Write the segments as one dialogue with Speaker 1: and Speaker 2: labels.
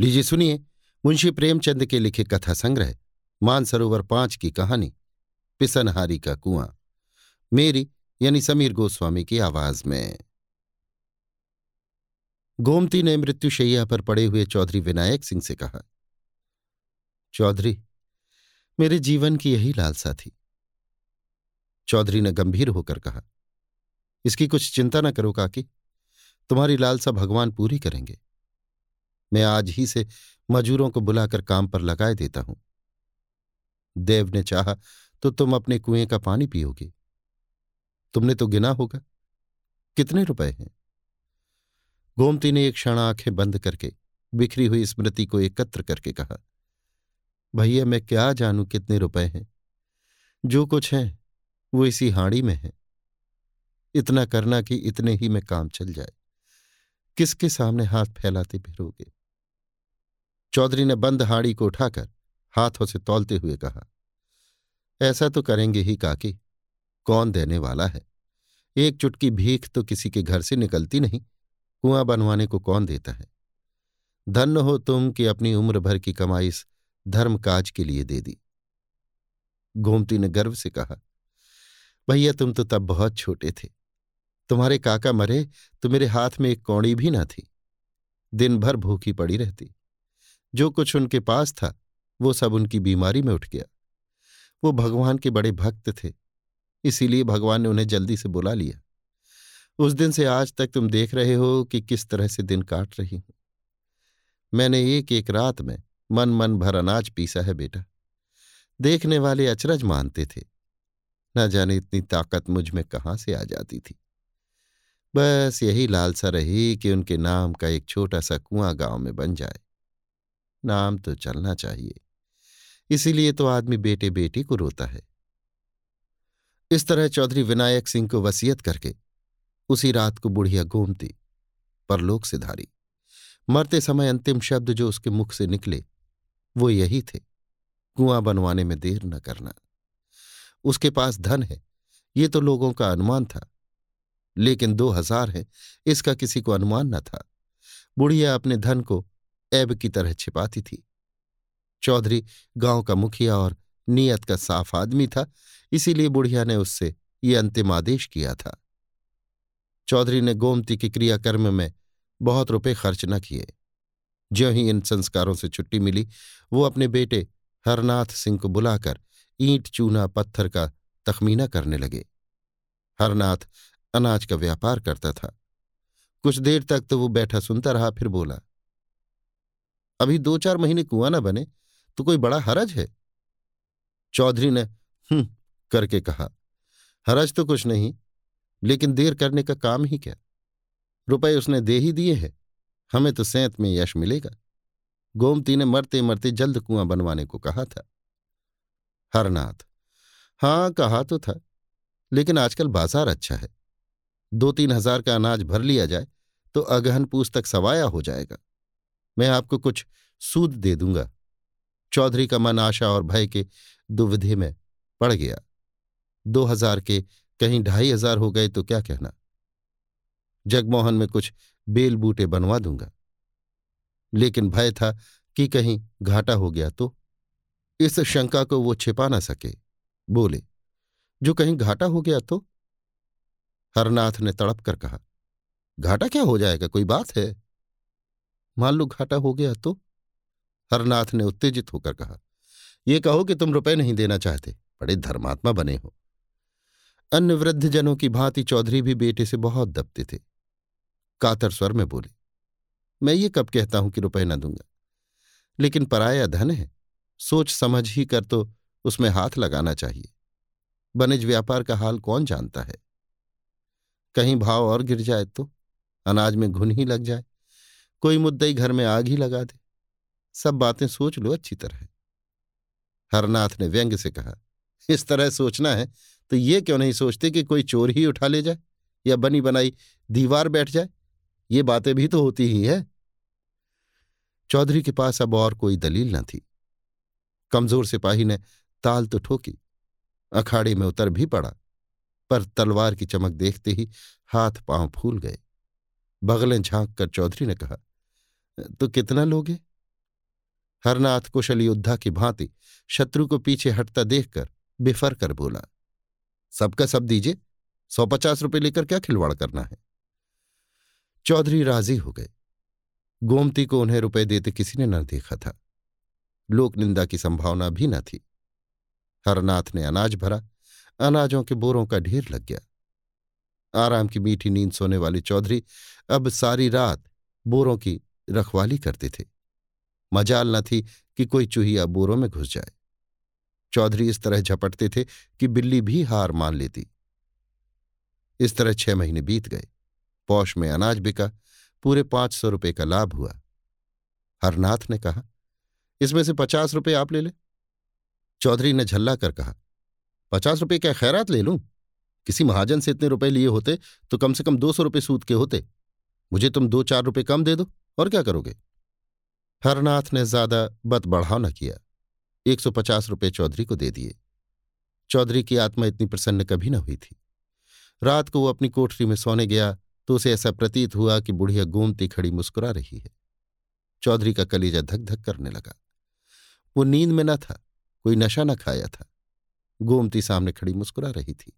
Speaker 1: लीजिए, सुनिए, मुंशी प्रेमचंद के लिखे कथा संग्रह, मानसरोवर पाँच की कहानी, पिसनहारी का कुआँ, मेरी यानी समीर गोस्वामी की आवाज़ में। गोमती ने मृत्युशैया पर पड़े हुए चौधरी विनायक सिंह से कहा, चौधरी, मेरे जीवन की यही लालसा थी। चौधरी ने गंभीर होकर कहा, इसकी कुछ चिंता न करो, काकी। तुम्हारी लालसा भगवान पूरी करेंगे। मैं आज ही से मजूरों को बुलाकर काम पर लगाए देता हूँ। देव ने चाहा तो तुम अपने कुएँ का पानी पियोगे? तुमने तो गिना होगा। कितने रुपए हैं? गोमती ने एक क्षण आँखें बंद करके बिखरी हुई स्मृति को एकत्र करके कहा, भैया, मैं क्या जानू कितने रुपए हैं? जो कुछ है, वो इसी हाड़ी में है। इतना करना कि इतने ही में काम चल जाए। किसके सामने हाथ फैलाते फिरोगे? चौधरी ने बंद हाड़ी को उठाकर हाथों से तौलते हुए कहा, ऐसा तो करेंगे ही काकी। कौन देने वाला है? एक चुटकी भीख तो किसी के घर से निकलती नहीं। कुआँ बनवाने को कौन देता है? धन्य हो तुम कि अपनी उम्र भर की कमाई इस धर्म काज के लिए दे दी? गोमती ने गर्व से कहा, भैया, तुम तो तब बहुत छोटे थे। तुम्हारे काका मरे तो मेरे हाथ में एक कौड़ी भी न थी। दिन भर भूखी पड़ी रहती। जो कुछ उनके पास था, वो सब उनकी बीमारी में उठ गया। वो भगवान के बड़े भक्त थे, इसीलिए भगवान ने उन्हें जल्दी से बुला लिया। उस दिन से आज तक तुम देख रहे हो कि किस तरह से दिन काट रही हूँ। मैंने एक एक रात में मन मन भर अनाज पीसा है बेटा। देखने वाले अचरज मानते थे। न जाने इतनी ताकत मुझमें कहाँ से आ जाती थी। बस यही लालसा रही कि उनके नाम का एक छोटा सा कुआँ गाँव में बन जाए। नाम तो चलना चाहिए। इसीलिए तो आदमी बेटे बेटी को रोता है। इस तरह चौधरी विनायक सिंह को वसीयत करके उसी रात को बुढ़िया गोमती परलोक से धारी। मरते समय अंतिम शब्द जो उसके मुख से निकले, वो यही थे, कुआँ बनवाने में देर न करना। उसके पास धन है, ये तो लोगों का अनुमान था, लेकिन दो हज़ार है, इसका किसी को अनुमान न था। बुढ़िया अपने धन को ऐब की तरह छिपाती थी। चौधरी गाँव का मुखिया और नियत का साफ़ आदमी था, इसीलिए बुढ़िया ने उससे ये अंतिम आदेश किया था। चौधरी ने गोमती के क्रियाकर्म में बहुत रुपए खर्च न किए। ज्यों ही इन संस्कारों से छुट्टी मिली, वो अपने बेटे हरनाथ सिंह को बुलाकर ईंट, चूना, पत्थर का तखमीना करने लगे। हरनाथ अनाज का व्यापार करता था। कुछ देर तक तो वो बैठा सुनता रहा, फिर बोला अभी दो चार महीने कुआँ ना बने तो कोई बड़ा हरज है? चौधरी ने हम्म करके कहा, हरज तो कुछ नहीं, लेकिन देर करने का काम ही क्या? रुपए उसने दे ही दिए हैं, हमें तो सैंत में यश मिलेगा। गोमती ने मरते मरते जल्द कुआँ बनवाने को कहा था। हरनाथ, हाँ, कहा तो था, लेकिन आजकल बाज़ार अच्छा है। दो तीन हज़ार का अनाज भर लिया जाए तो अगहन पूस तक सवाया हो जाएगा। मैं आपको कुछ सूद दे दूँगा। चौधरी का मन आशा और भय के दुविधे में पड़ गया। दो हज़ार के कहीं ढाई हज़ार हो गए तो क्या कहना? जगमोहन में कुछ बेल बूटे बनवा दूँगा। लेकिन भय था कि कहीं घाटा हो गया तो? इस शंका को वो छिपा ना सके। बोले, जो कहीं घाटा हो गया तो? हरनाथ ने तड़प कर कहा, घाटा क्या हो जाएगा? कोई बात है। मान लो घाटा हो गया तो? हरनाथ ने उत्तेजित होकर कहा, ये कहो कि तुम रुपए नहीं देना चाहते, बड़े धर्मात्मा बने हो। अन्य वृद्धजनों की भांति चौधरी भी बेटे से बहुत दबते थे। कातर स्वर में बोले, मैं ये कब कहता हूँ कि रुपए ना दूँगा? लेकिन पराया धन है, सोच समझ ही कर तो उसमें हाथ लगाना चाहिए। बनिज व्यापार का हाल कौन जानता है? कहीं भाव और गिर जाए तो? अनाज में घुन ही लग जाए। कोई मुद्दई घर में आग ही लगा दे। सब बातें सोच लो, अच्छी तरह। हरनाथ ने व्यंग से कहा, इस तरह सोचना है तो ये क्यों नहीं सोचते कि कोई चोर ही उठा ले जाए या बनी बनाई दीवार बैठ जाए? ये बातें भी तो होती ही है। चौधरी के पास अब और कोई दलील न थी। कमज़ोर सिपाही ने ताल तो ठोकी, अखाड़े में उतर भी पड़ा, पर तलवार की चमक देखते ही हाथ पाँव फूल गए। बगलें झाँक कर चौधरी ने कहा तो कितना लोगे? हरनाथ कुशल योद्धा की भांति शत्रु को पीछे हटता देखकर बिफर कर बोला सबका सब दीजिए, सौ पचास रुपये लेकर क्या खिलवाड़ करना है? चौधरी राज़ी हो गए। गोमती को उन्हें रुपए देते किसी ने न देखा था। लोक निंदा की संभावना भी न थी। हरनाथ ने अनाज भरा, अनाजों के बोरों का ढेर लग गया। आराम की मीठी नींद सोने वाले चौधरी अब सारी रात बोरों की रखवाली करते थे। मजाल न थी कि कोई चूहिया बोरों में घुस जाए। चौधरी इस तरह झपटते थे कि बिल्ली भी हार मान लेती। इस तरह छह महीने बीत गए। पौष में अनाज बिका, पूरे पाँच सौ रुपये का लाभ हुआ। हरनाथ ने कहा, इसमें से पचास रुपये आप ले ले। चौधरी ने झल्ला कर कहा, पचास रुपये क्या खैरात ले लूँ? किसी महाजन से इतने रुपए लिए होते तो कम से कम दो सौ रुपये सूद के होते। मुझे तुम दो चार रुपये कम दे दो। और क्या करोगे? हरनाथ ने ज़्यादा बत बढ़ाव न किया। एक सौ पचास रुपये चौधरी को दे दिए। चौधरी की आत्मा इतनी प्रसन्न कभी न हुई थी। रात को वो अपनी कोठरी में सोने गया तो उसे ऐसा प्रतीत हुआ कि बुढ़िया गोमती खड़ी मुस्कुरा रही है। चौधरी का कलीजा धक धक करने लगा। वो नींद में न था, कोई नशा न खाया था। गोमती सामने खड़ी मुस्कुरा रही थी।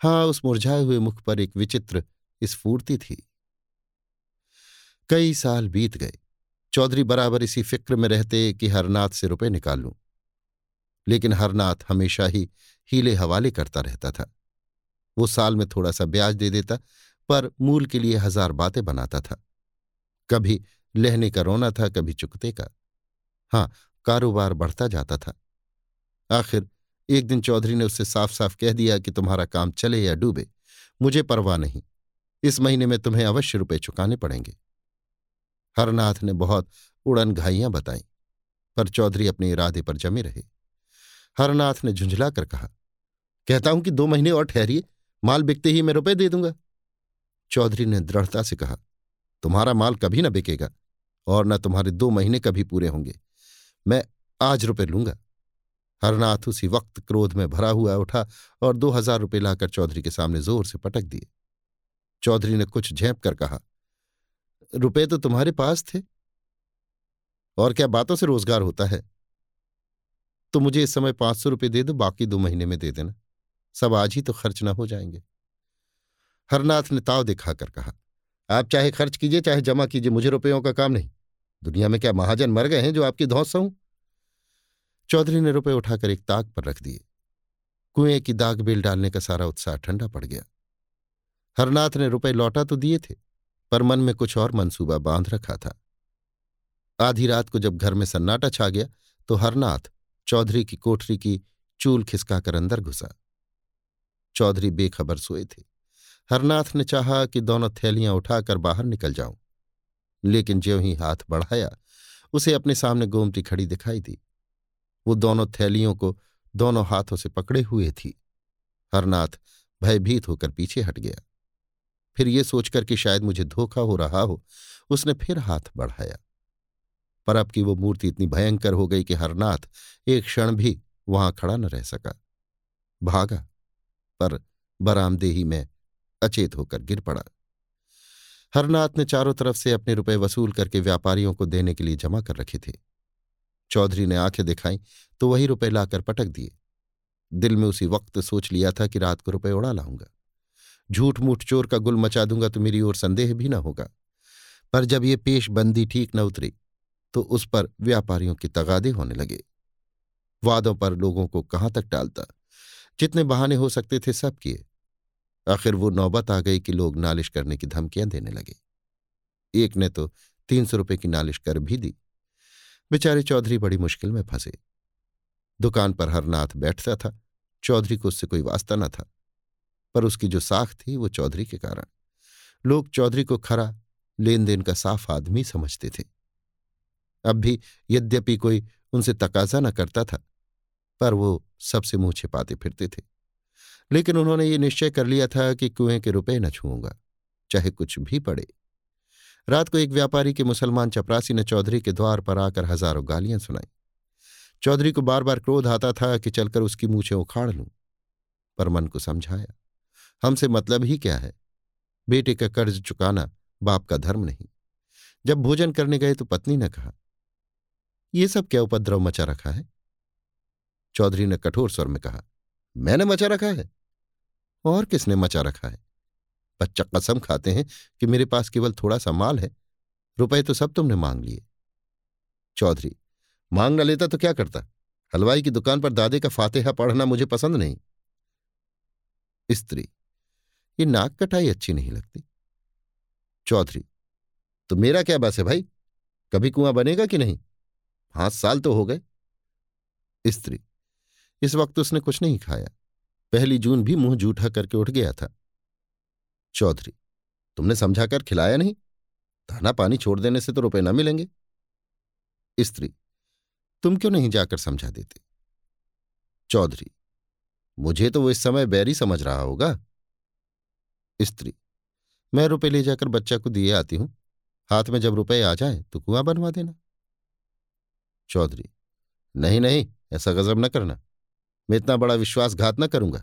Speaker 1: हाँ उस मुरझाए हुए मुख पर एक विचित्र स्फूर्ति थी। कई साल बीत गए। चौधरी बराबर इसी फ़िक्र में रहते कि हरनाथ से रुपए निकाल लेकिन हरनाथ हमेशा ही हीले हवाले करता रहता था। वो साल में थोड़ा सा ब्याज दे देता, पर मूल के लिए हज़ार बातें बनाता था। कभी लहने का रोना था, कभी चुकते का। हाँ कारोबार बढ़ता जाता था। आखिर एक दिन चौधरी ने उससे साफ़ साफ़ कह दिया कि तुम्हारा काम चले या डूबे, मुझे परवाह नहीं। इस महीने में तुम्हें अवश्य रुपए चुकाने पड़ेंगे। हरनाथ ने बहुत उड़न घाइयाँ बताई, पर चौधरी अपने इरादे पर जमे रहे। हरनाथ ने झुंझला कर कहा, कहता हूँ कि दो महीने और ठहरिए, माल बिकते ही मैं रुपए दे दूँगा। चौधरी ने दृढ़ता से कहा, तुम्हारा माल कभी न बिकेगा, और न तुम्हारे दो महीने कभी पूरे होंगे। मैं आज रुपए लूँगा। हरनाथ उसी वक्त क्रोध में भरा हुआ उठा और दो हज़ार रुपये लाकर चौधरी के सामने ज़ोर से पटक दिए। चौधरी ने कुछ झेप कर कहा रुपए तो तुम्हारे पास थे। और क्या बातों से रोज़गार होता है? तो मुझे इस समय पाँच सौ रुपये दे दो, बाकी दो महीने में दे देना। सब आज ही तो खर्च ना हो जाएँगे। हरनाथ ने ताव दिखाकर कहा, आप चाहे खर्च कीजिए, चाहे जमा कीजिए, मुझे रुपयों का काम नहीं। दुनिया में क्या महाजन मर गए हैं जो आपकी धौस हूँ चौधरी ने रुपए उठाकर एक ताक पर रख दिए। कुएँ की दाग बेल डालने का सारा उत्साह ठंडा पड़ गया। हरनाथ ने रुपए लौटा तो दिए थे। पर मन में कुछ और मंसूबा बाँध रखा था। आधी रात को जब घर में सन्नाटा छा गया तो हरनाथ चौधरी की कोठरी की चूल खिसकाकर अंदर घुसा। चौधरी बेखबर सोए थे। हरनाथ ने चाहा कि दोनों थैलियाँ उठाकर बाहर निकल जाऊँ, लेकिन ज्यों ही हाथ बढ़ाया, उसे अपने सामने गोमती खड़ी दिखाई दी। वो दोनों थैलियों को दोनों हाथों से पकड़े हुए थी। हरनाथ भयभीत होकर पीछे हट गया। फिर ये सोचकर कि शायद मुझे धोखा हो रहा हो, उसने फिर हाथ बढ़ाया। पर अब की वो मूर्ति इतनी भयंकर हो गई कि हरनाथ एक क्षण भी वहाँ खड़ा न रह सका। भागा, पर बरामदेही में अचेत होकर गिर पड़ा। हरनाथ ने चारों तरफ़ से अपने रुपए वसूल करके व्यापारियों को देने के लिए जमा कर रखे थे। चौधरी ने आँखें दिखाई तो वही रुपए लाकर पटक दिए। दिल में उसी वक्त सोच लिया था कि रात को रुपए उड़ा लाऊँगा। झूठ मूठ चोर का गुल मचा दूँगा तो मेरी ओर संदेह भी न होगा। पर जब ये पेशबंदी ठीक न उतरी तो उस पर व्यापारियों के तगादे होने लगे। वादों पर लोगों को कहाँ तक टालता? जितने बहाने हो सकते थे सब किए। आखिर वो नौबत आ गई कि लोग नालिश करने की धमकियाँ देने लगे। एक ने तो तीन सौ रुपये की नालिश कर भी दी। बेचारे चौधरी बड़ी मुश्किल में फंसे। दुकान पर हरनाथ बैठता था। चौधरी को उससे कोई वास्ता न था। पर उसकी जो साख थी वो चौधरी के कारण। लोग चौधरी को खरा लेन देन का साफ़ आदमी समझते थे। अब भी यद्यपि कोई उनसे तकाजा न करता था, पर वो सबसे मुँह छिपाते फिरते थे। लेकिन उन्होंने ये निश्चय कर लिया था कि कुएँ के रुपए न छूँगा चाहे कुछ भी पड़े। रात को एक व्यापारी के मुसलमान चपरासी ने चौधरी के द्वार पर आकर हज़ारों गालियाँ सुनाई। चौधरी को बार बार क्रोध आता था कि चलकर उसकी मूछें उखाड़ लूँ, पर मन को समझाया। हमसे मतलब ही क्या है? बेटे का कर्ज चुकाना बाप का धर्म नहीं। जब भोजन करने गए तो पत्नी ने कहा यह सब क्या उपद्रव मचा रखा है? चौधरी ने कठोर स्वर में कहा, मैंने मचा रखा है। और किसने मचा रखा है? बच्चा कसम खाते हैं कि मेरे पास केवल थोड़ा सा माल है। रुपए तो सब तुमने मांग लिए। चौधरी, मांग न लेता तो क्या करता? हलवाई की दुकान पर दादे का फातेहा पढ़ना मुझे पसंद नहीं। स्त्री ये नाक कटाई अच्छी नहीं लगती। चौधरी तो मेरा क्या बस है भाई? कभी कुआँ बनेगा कि नहीं? पाँच साल तो हो गए। स्त्री, इस वक्त उसने कुछ नहीं खाया। पहली जून भी मुँह जूठा करके उठ गया था। चौधरी, तुमने समझाकर खिलाया नहीं? दाना पानी छोड़ देने से तो रुपए ना मिलेंगे। स्त्री, तुम क्यों नहीं जाकर समझा देते? चौधरी, मुझे तो वो इस समय बैरी समझ रहा होगा। स्त्री। मैं रुपए ले जाकर बच्चा को दिए आती हूँ। हाथ में जब रुपए आ जाए तो कुआँ बनवा देना। चौधरी, नहीं नहीं, ऐसा गजब न करना। मैं इतना बड़ा विश्वासघात न करूँगा,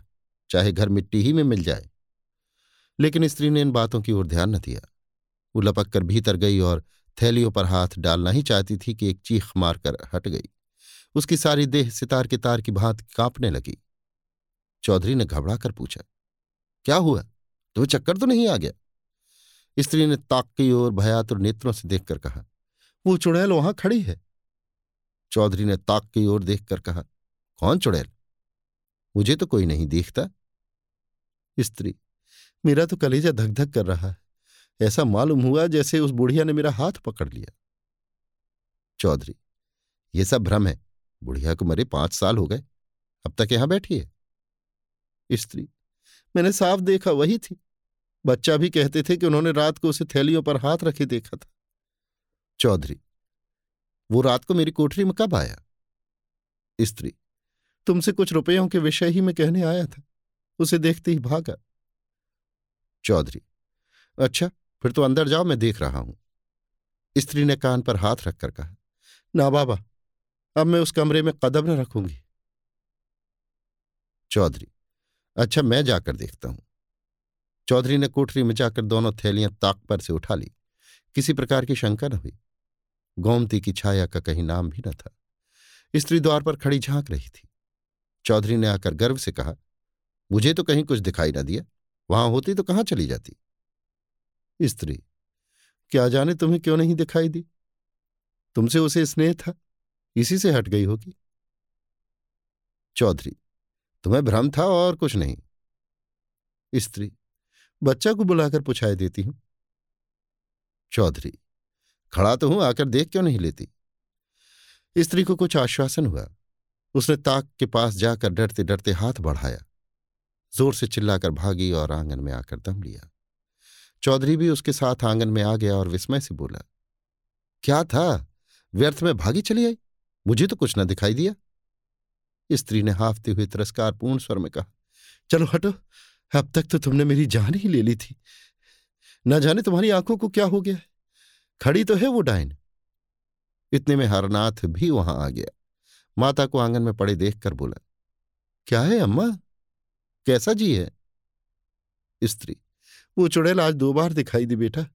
Speaker 1: चाहे घर मिट्टी ही में मिल जाए। लेकिन स्त्री ने इन बातों की ओर ध्यान न दिया। वो लपक कर भीतर गई और थैलियों पर हाथ डालना ही चाहती थी कि एक चीख मारकर हट गई। उसकी सारी देह सितार के तार की भांत कांपने लगी। चौधरी ने घबरा कर पूछा, क्या हुआ? तुम्हें चक्कर तो नहीं आ गया। स्त्री ने ताक की ओर भयातुर नेत्रों से देखकर कहा, वो चुड़ैल वहाँ खड़ी है? चौधरी ने ताक की ओर देखकर कहा, कौन चुड़ैल? मुझे तो कोई नहीं देखता। स्त्री, मेरा तो कलेजा धक धक कर रहा है। ऐसा मालूम हुआ जैसे उस बुढ़िया ने मेरा हाथ पकड़ लिया। चौधरी, ये सब भ्रम है। बुढ़िया को मरे पाँच साल हो गए। अब तक यहाँ बैठी है? स्त्री मैंने साफ़ देखा वही थी। बच्चा भी कहते थे कि उन्होंने रात को उसे थैलियों पर हाथ रखे देखा था। चौधरी, वो रात को मेरी कोठरी में कब आया? स्त्री, तुमसे कुछ रुपयों के विषय ही में कहने आया था। उसे देखते ही भागा। चौधरी अच्छा फिर तो अंदर जाओ, मैं देख रहा हूँ। स्त्री ने कान पर हाथ रखकर कहा, ना बाबा, अब मैं उस कमरे में कदम न रखूँगी। चौधरी अच्छा मैं जाकर देखता हूँ। चौधरी ने कोठरी में जाकर दोनों थैलियाँ ताक पर से उठा ली। किसी प्रकार की शंका न हुई। गोमती की छाया का कहीं नाम भी न था। स्त्री द्वार पर खड़ी झाँक रही थी। चौधरी ने आकर गर्व से कहा, मुझे तो कहीं कुछ दिखाई न दिया। वहाँ होती तो कहाँ चली जाती? स्त्री, क्या जाने तुम्हें क्यों नहीं दिखाई दी? तुमसे उसे स्नेह था। इसी से हट गई होगी। चौधरी तुम्हें भ्रम था और कुछ नहीं। स्त्री, बच्चा को बुलाकर पुछाए देती हूँ। चौधरी, खड़ा तो हूँ, आकर देख क्यों नहीं लेती? स्त्री को कुछ आश्वासन हुआ। उसने ताक के पास जाकर डरते डरते हाथ बढ़ाया। ज़ोर से चिल्लाकर भागी और आँगन में आकर दम लिया। चौधरी भी उसके साथ आँगन में आ गया और विस्मय से बोला, क्या था? व्यर्थ में भागी चली आई? मुझे तो कुछ न दिखाई दिया। स्त्री ने हाफते हुए तिरस्कारपूर्ण स्वर में कहा, चलो हटो, अब तक तो तुमने मेरी जान ही ले ली थी। न जाने तुम्हारी आँखों को क्या हो गया। खड़ी तो है वो डायन। इतने में हरनाथ भी वहाँ आ गया। माता को आँगन में पड़े देखकर बोला, क्या है अम्मा? कैसा जी है? स्त्री, वो चुड़ैल आज दो बार दिखाई दी बेटा।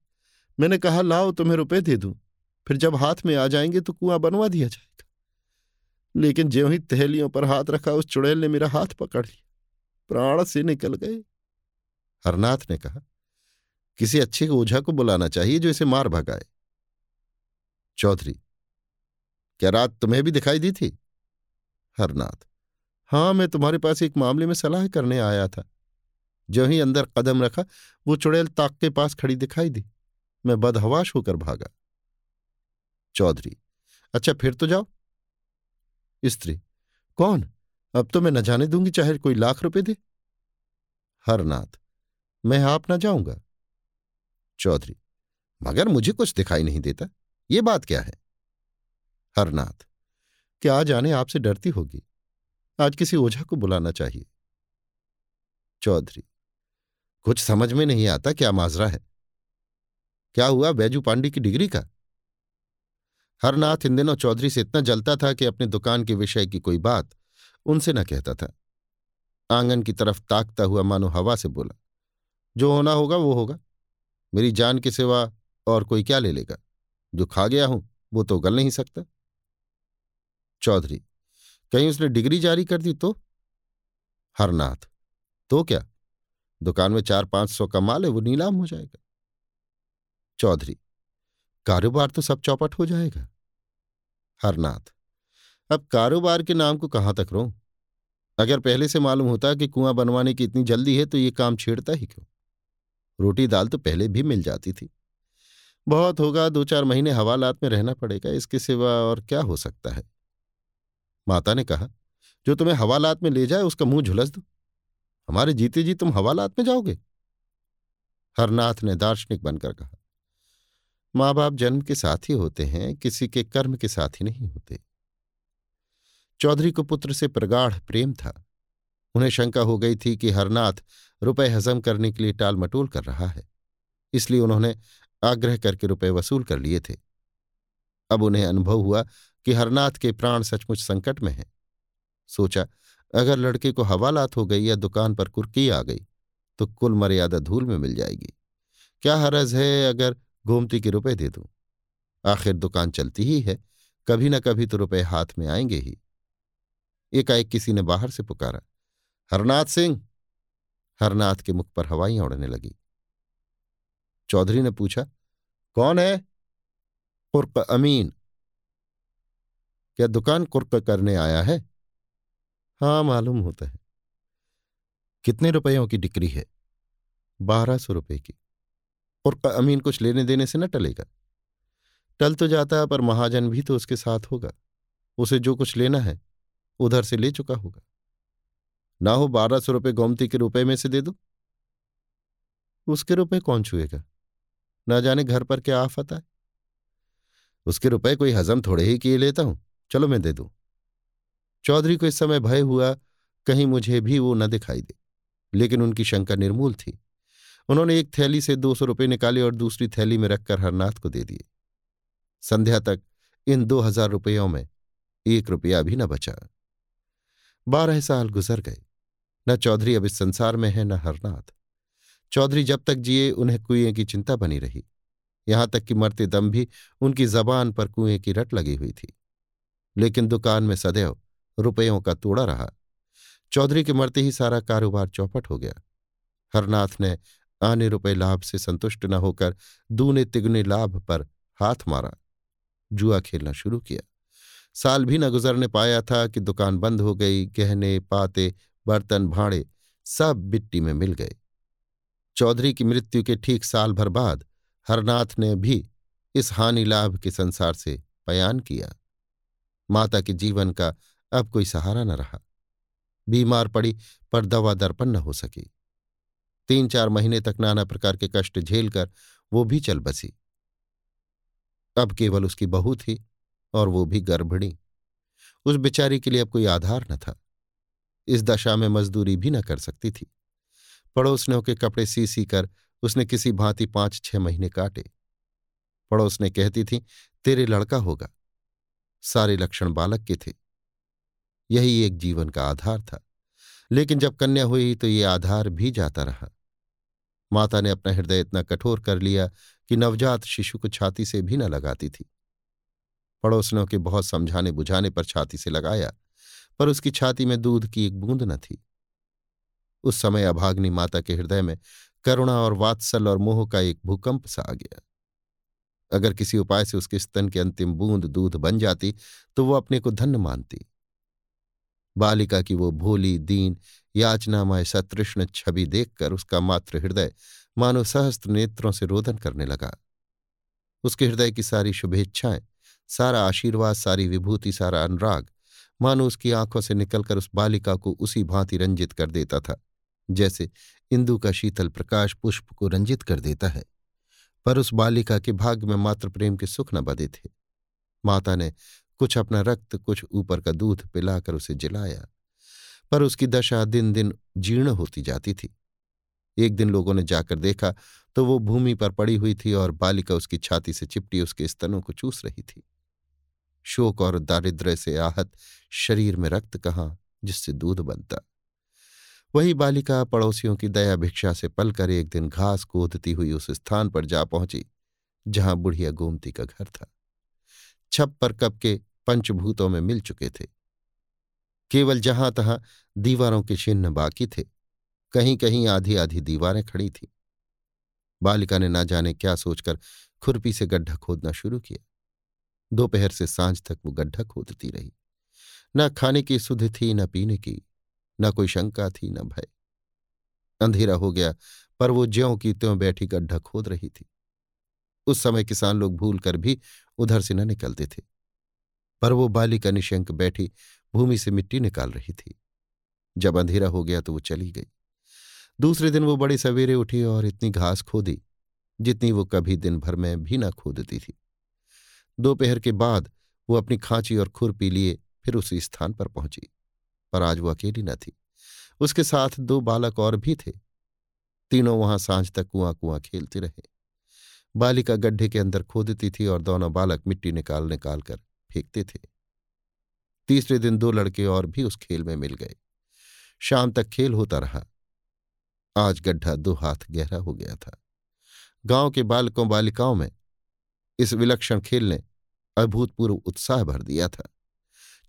Speaker 1: मैंने कहा, लाओ तुम्हें रुपए दे दूँ, फिर जब हाथ में आ जाएँगे तो कुआँ बनवा दिया जाएगा। लेकिन ज्यों ही तहलियों पर हाथ रखा, उस चुड़ैल ने मेरा हाथ पकड़ लिया। प्राण से निकल गए। हरनाथ ने कहा, किसी अच्छे ओझा को बुलाना चाहिए जो इसे मार भगाए। चौधरी, क्या रात तुम्हें भी दिखाई दी थी? हरनाथ हाँ मैं तुम्हारे पास एक मामले में सलाह करने आया था। जो ही अंदर कदम रखा, वो चुड़ैल ताक के पास खड़ी दिखाई दी। मैं बदहवाश होकर भागा। चौधरी अच्छा फिर तो जाओ। स्त्री, कौन? अब तो मैं न जाने दूँगी चाहे कोई लाख रुपए दे। हरनाथ, मैं आप ना जाऊँगा। चौधरी, मगर मुझे कुछ दिखाई नहीं देता, ये बात क्या है? हरनाथ, क्या जाने आपसे डरती होगी, आज किसी ओझा को बुलाना चाहिए। चौधरी, कुछ समझ में नहीं आता क्या माजरा है? क्या हुआ बैजू पांडे की डिग्री का? हरनाथ इन दिनों चौधरी से इतना जलता था कि अपने दुकान के विषय की कोई बात उनसे न कहता था। आँगन की तरफ़ ताकता हुआ मानो हवा से बोला, जो होना होगा, वो होगा। मेरी जान के सिवा और कोई क्या ले लेगा? जो खा गया हूँ, वो तो गल नहीं सकता। चौधरी, कहीं उसने डिग्री जारी कर दी तो? हरनाथ तो क्या? दुकान में चार पाँच सौ का माल है, वो नीलाम हो जाएगा। चौधरी, कारोबार तो सब चौपट हो जाएगा। हरनाथ। अब कारोबार के नाम को कहाँ तक रो अगर पहले से मालूम होता कि कुआँ बनवाने की इतनी जल्दी है तो ये काम छेड़ता ही क्यों? रोटी दाल तो पहले भी मिल जाती थी। बहुत होगा दो चार महीने हवालात में रहना पड़ेगा, इसके सिवा और क्या हो सकता है? माता ने कहा, जो तुम्हें हवालात में ले जाए, उसका मुँह झुलस दो। हमारे जीते जी तुम हवालात में जाओगे। हरनाथ ने दार्शनिक बनकर कहा माँ बाप जन्म के साथ ही होते हैं, किसी के कर्म के साथ ही नहीं होते। चौधरी को पुत्र से प्रगाढ़ प्रेम था। उन्हें शंका हो गई थी कि हरनाथ रुपए हजम करने के लिए टाल मटोल कर रहा है, इसलिए उन्होंने आग्रह करके रुपए वसूल कर लिए थे। अब उन्हें अनुभव हुआ कि हरनाथ के प्राण सचमुच संकट में हैं। सोचा, अगर लड़के को हवालात हो गई या दुकान पर कुर्की आ गई तो कुल मर्यादा धूल में मिल जाएगी। क्या हरज है अगर गोमती के रुपए दे दूँ। आखिर दुकान चलती ही है, कभी ना कभी तो रुपए हाथ में आएँगे ही। एकाएक किसी ने बाहर से पुकारा, हरनाथ सिंह! हरनाथ के मुख पर हवाइयाँ उड़ने लगी। चौधरी ने पूछा, कौन है? कुर्क अमीन। क्या दुकान कुर्क करने आया है? हाँ मालूम होता है। कितने रुपयों की डिक्री है? बारह सौ रुपये की। कुर्क अमीन कुछ लेने देने से न टलेगा। टल तो जाता है पर महाजन भी तो उसके साथ होगा। उसे जो कुछ लेना है, उधर से ले चुका होगा। ना हो बारह सौ रुपये गोमती के रुपए में से दे दो। उसके रुपए कौन छुएगा? ना जाने घर पर क्या आफत आए। उसके रुपए कोई हजम थोड़े ही किए लेता हूँ, चलो मैं दे दूँ। चौधरी को इस समय भय हुआ, कहीं मुझे भी वो न दिखाई दे। लेकिन उनकी शंका निर्मूल थी। उन्होंने एक थैली से दो सौ रुपये निकाले और दूसरी थैली में रखकर हरनाथ को दे दिए। संध्या तक इन दो हज़ार रुपयों में एक रुपया भी न बचा। बारह साल गुजर गए। न चौधरी अब इस संसार में है, न हरनाथ। चौधरी जब तक जिए, उन्हें कुएँ की चिंता बनी रही। यहाँ तक कि मरते दम भी उनकी जबान पर कुएँ की रट लगी हुई थी। लेकिन दुकान में सदैव रुपयों का तोड़ा रहा। चौधरी के मरते ही सारा कारोबार चौपट हो गया। हरनाथ ने आने रुपए लाभ से संतुष्ट न होकर दूने तिगुने लाभ पर हाथ मारा। जुआ खेलना शुरू किया। साल भी न गुजरने पाया था कि दुकान बंद हो गई, गहने, पाते, बर्तन, भाड़े सब मिट्टी में मिल गए। चौधरी की मृत्यु के ठीक साल भर बाद हरनाथ ने भी इस हानि लाभ के संसार से बयान किया। माता के जीवन का अब कोई सहारा न रहा। बीमार पड़ी पर दवा दर्पण न हो सकी। तीन चार महीने तक नाना प्रकार के कष्ट झेलकर वो भी चल बसी। अब केवल उसकी बहू थी और वो भी गर्भिणी। उस बेचारी के लिए अब कोई आधार न था। इस दशा में मजदूरी भी न कर सकती थी। पड़ोसनों के कपड़े सी सी कर उसने किसी भांति पाँच छह महीने काटे। पड़ोस ने कहती थी, तेरे लड़का होगा। सारे लक्षण बालक के थे। यही एक जीवन का आधार था। लेकिन जब कन्या हुई तो ये आधार भी जाता रहा। माता ने अपना हृदय इतना कठोर कर लिया कि नवजात शिशु को छाती से भी न लगाती थी। पड़ोसनों के बहुत समझाने बुझाने पर छाती से लगाया, पर उसकी छाती में दूध की एक बूंद न थी। उस समय अभाग्नि माता के हृदय में करुणा और वात्सल और मोह का एक भूकंप सा आ गया। अगर किसी उपाय से उसके स्तन की अंतिम बूंद दूध बन जाती तो वो अपने को धन्य मानती। बालिका की वो भोली, दीन याचनामय सतृष्ण छवि देखकर उसका मात्र हृदय मानो सहस्त्र नेत्रों से रोदन करने लगा। उसके हृदय की सारी शुभेच्छाएँ, सारा आशीर्वाद, सारी विभूति, सारा अनुराग मानो उसकी आँखों से निकलकर उस बालिका को उसी भांति रंजित कर देता था, जैसे इंदु का शीतल प्रकाश पुष्प को रंजित कर देता है। पर उस बालिका के भाग्य में मात्र प्रेम के सुख न बदे थे। माता ने कुछ अपना रक्त, कुछ ऊपर का दूध पिलाकर उसे जिलाया। पर उसकी दशा दिन दिन जीर्ण होती जाती थी। एक दिन लोगों ने जाकर देखा तो वो भूमि पर पड़ी हुई थी और बालिका उसकी छाती से चिपटी उसके स्तनों को चूस रही थी। शोक और दारिद्र्य से आहत शरीर में रक्त कहाँ, जिससे दूध बनता। वही बालिका पड़ोसियों की दया भिक्षा से पलकर एक दिन घास कूदती हुई उस स्थान पर जा पहुँची, जहाँ बुढ़िया गोमती का घर था। छप पर कब के पंचभूतों में मिल चुके थे। केवल जहाँ तहां दीवारों के चिन्ह बाकी थे कहीं कहीं आधी आधी दीवारें खड़ी थीं। बालिका ने ना जाने क्या सोचकर खुरपी से गड्ढा खोदना शुरू किया। दोपहर से साँझ तक वो गड्ढा खोदती रही। न खाने की सुध थी, न पीने की, न कोई शंका थी, न भय। अंधेरा हो गया, पर वो ज्यों की त्यों बैठी गड्ढा खोद रही थी। उस समय किसान लोग भूल कर भी उधर से न निकलते थे। पर वो बालिका निशंक बैठी भूमि से मिट्टी निकाल रही थी। जब अंधेरा हो गया तो वो चली गई। दूसरे दिन वो बड़े सवेरे उठी और इतनी घास खोदी, जितनी वो कभी दिन भर में भी ना खोदती थी। दोपहर के बाद वो अपनी खांची और खुरपी लिए, फिर उसी स्थान पर पहुँची। पर आज वो अकेली न थी। उसके साथ दो बालक और भी थे। तीनों वहाँ साँझ तक कुआँ कुआँ खेलते रहे। बालिका गड्ढे के अंदर खोदती थी और दोनों बालक मिट्टी निकाल निकाल कर फेंकते थे। तीसरे दिन दो लड़के और भी उस खेल में मिल गए। शाम तक खेल होता रहा। आज गड्ढा दो हाथ गहरा हो गया था। गाँव के बालकों बालिकाओं में इस विलक्षण खेल ने अभूतपूर्व उत्साह भर दिया था।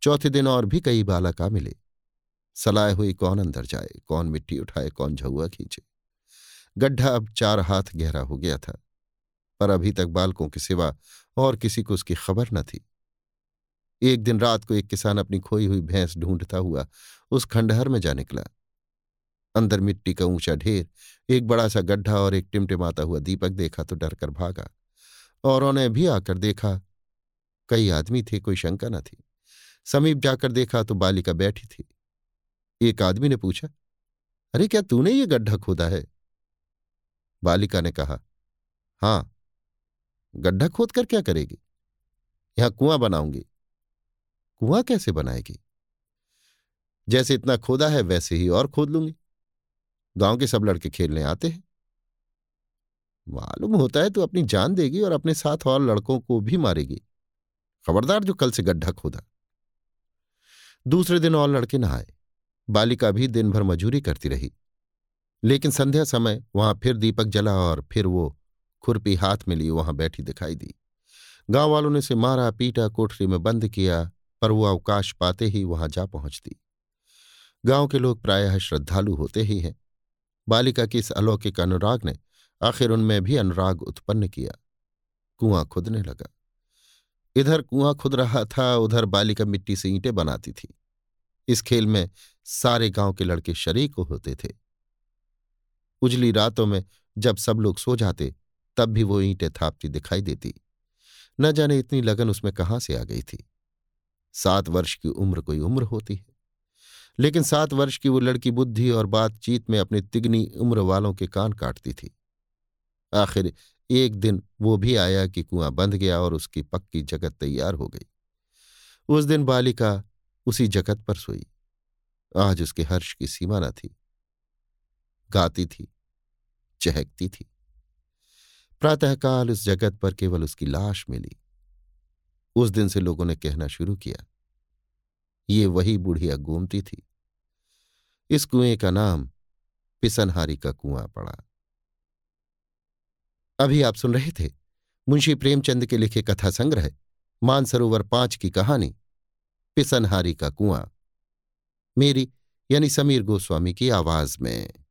Speaker 1: चौथे दिन और भी कई बालका मिले। सलाह हुई कौन अंदर जाए, कौन मिट्टी उठाए, कौन झुआ खींचे। गड्ढा अब चार हाथ गहरा हो गया था। पर अभी तक बालकों के सिवा और किसी को उसकी खबर न थी। एक दिन रात को एक किसान अपनी खोई हुई भैंस ढूंढता हुआ उस खंडहर में जा निकला। अंदर मिट्टी का ऊँचा ढेर, एक बड़ा सा गड्ढा और एक टिमटिमाता हुआ दीपक देखा तो डरकर भागा। औरों ने भी आकर देखा, कई आदमी थे, कोई शंका न थी। समीप जाकर देखा तो बालिका बैठी थी। एक आदमी ने पूछा, अरे, क्या तूने ये गड्ढा खोदा है? बालिका ने कहा, हाँ। गड्ढा खोद कर क्या करेगी? यहाँ कुआँ बनाऊँगी। कुआँ कैसे बनाएगी? जैसे इतना खोदा है, वैसे ही और खोद लूँगी। गाँव के सब लड़के खेलने आते हैं। मालूम होता है तो अपनी जान देगी और अपने साथ और लड़कों को भी मारेगी। खबरदार जो कल से गड्ढा खोदा। दूसरे दिन और लड़के नहाए। बालिका भी दिन भर मजूरी करती रही। लेकिन संध्या समय वहाँ फिर दीपक जला और फिर वो खुरपी हाथ में लिए वहाँ बैठी दिखाई दी। गाँव वालों ने उसे मारा, पीटा, कोठरी में बंद किया पर वो अवकाश पाते ही वहाँ जा पहुँचती। गाँव के लोग प्रायः श्रद्धालु होते ही हैं। बालिका की इस अलौकिक अनुराग ने आखिर उनमें भी अनुराग उत्पन्न किया। कुआँ खुदने लगा। इधर कुआँ खुद रहा था, उधर बालिका मिट्टी से ईंटें बनाती थी। इस खेल में सारे गाँव के लड़के शरीक होते थे। उजली रातों में जब सब लोग सो जाते, तब भी वो ईंटें थापती दिखाई देती। न जाने इतनी लगन उसमें कहाँ से आ गई थी। सात वर्ष की उम्र कोई उम्र होती है। लेकिन सात वर्ष की वो लड़की बुद्धि और बातचीत में अपनी तिगनी उम्र वालों के कान काटती थी। आखिर एक दिन वो भी आया कि कुआँ बंद गया और उसकी पक्की जगत तैयार हो गई। उस दिन बालिका उसी जगत पर सोई। आज उसके हर्ष की सीमा न थी। गाती थी, चहकती थी। प्रातःकाल उस जगत पर केवल उसकी लाश मिली। उस दिन से लोगों ने कहना शुरू किया। ये वही बुढ़िया गोमती थी। इस कुएँ का नाम पिसनहारी का कुआँ पड़ा। अभी आप सुन रहे थे मुंशी प्रेमचंद के लिखे कथा संग्रह, मानसरोवर पाँच की कहानी, पिसनहारी का कुआँ। मेरी यानी समीर गोस्वामी की आवाज़ में।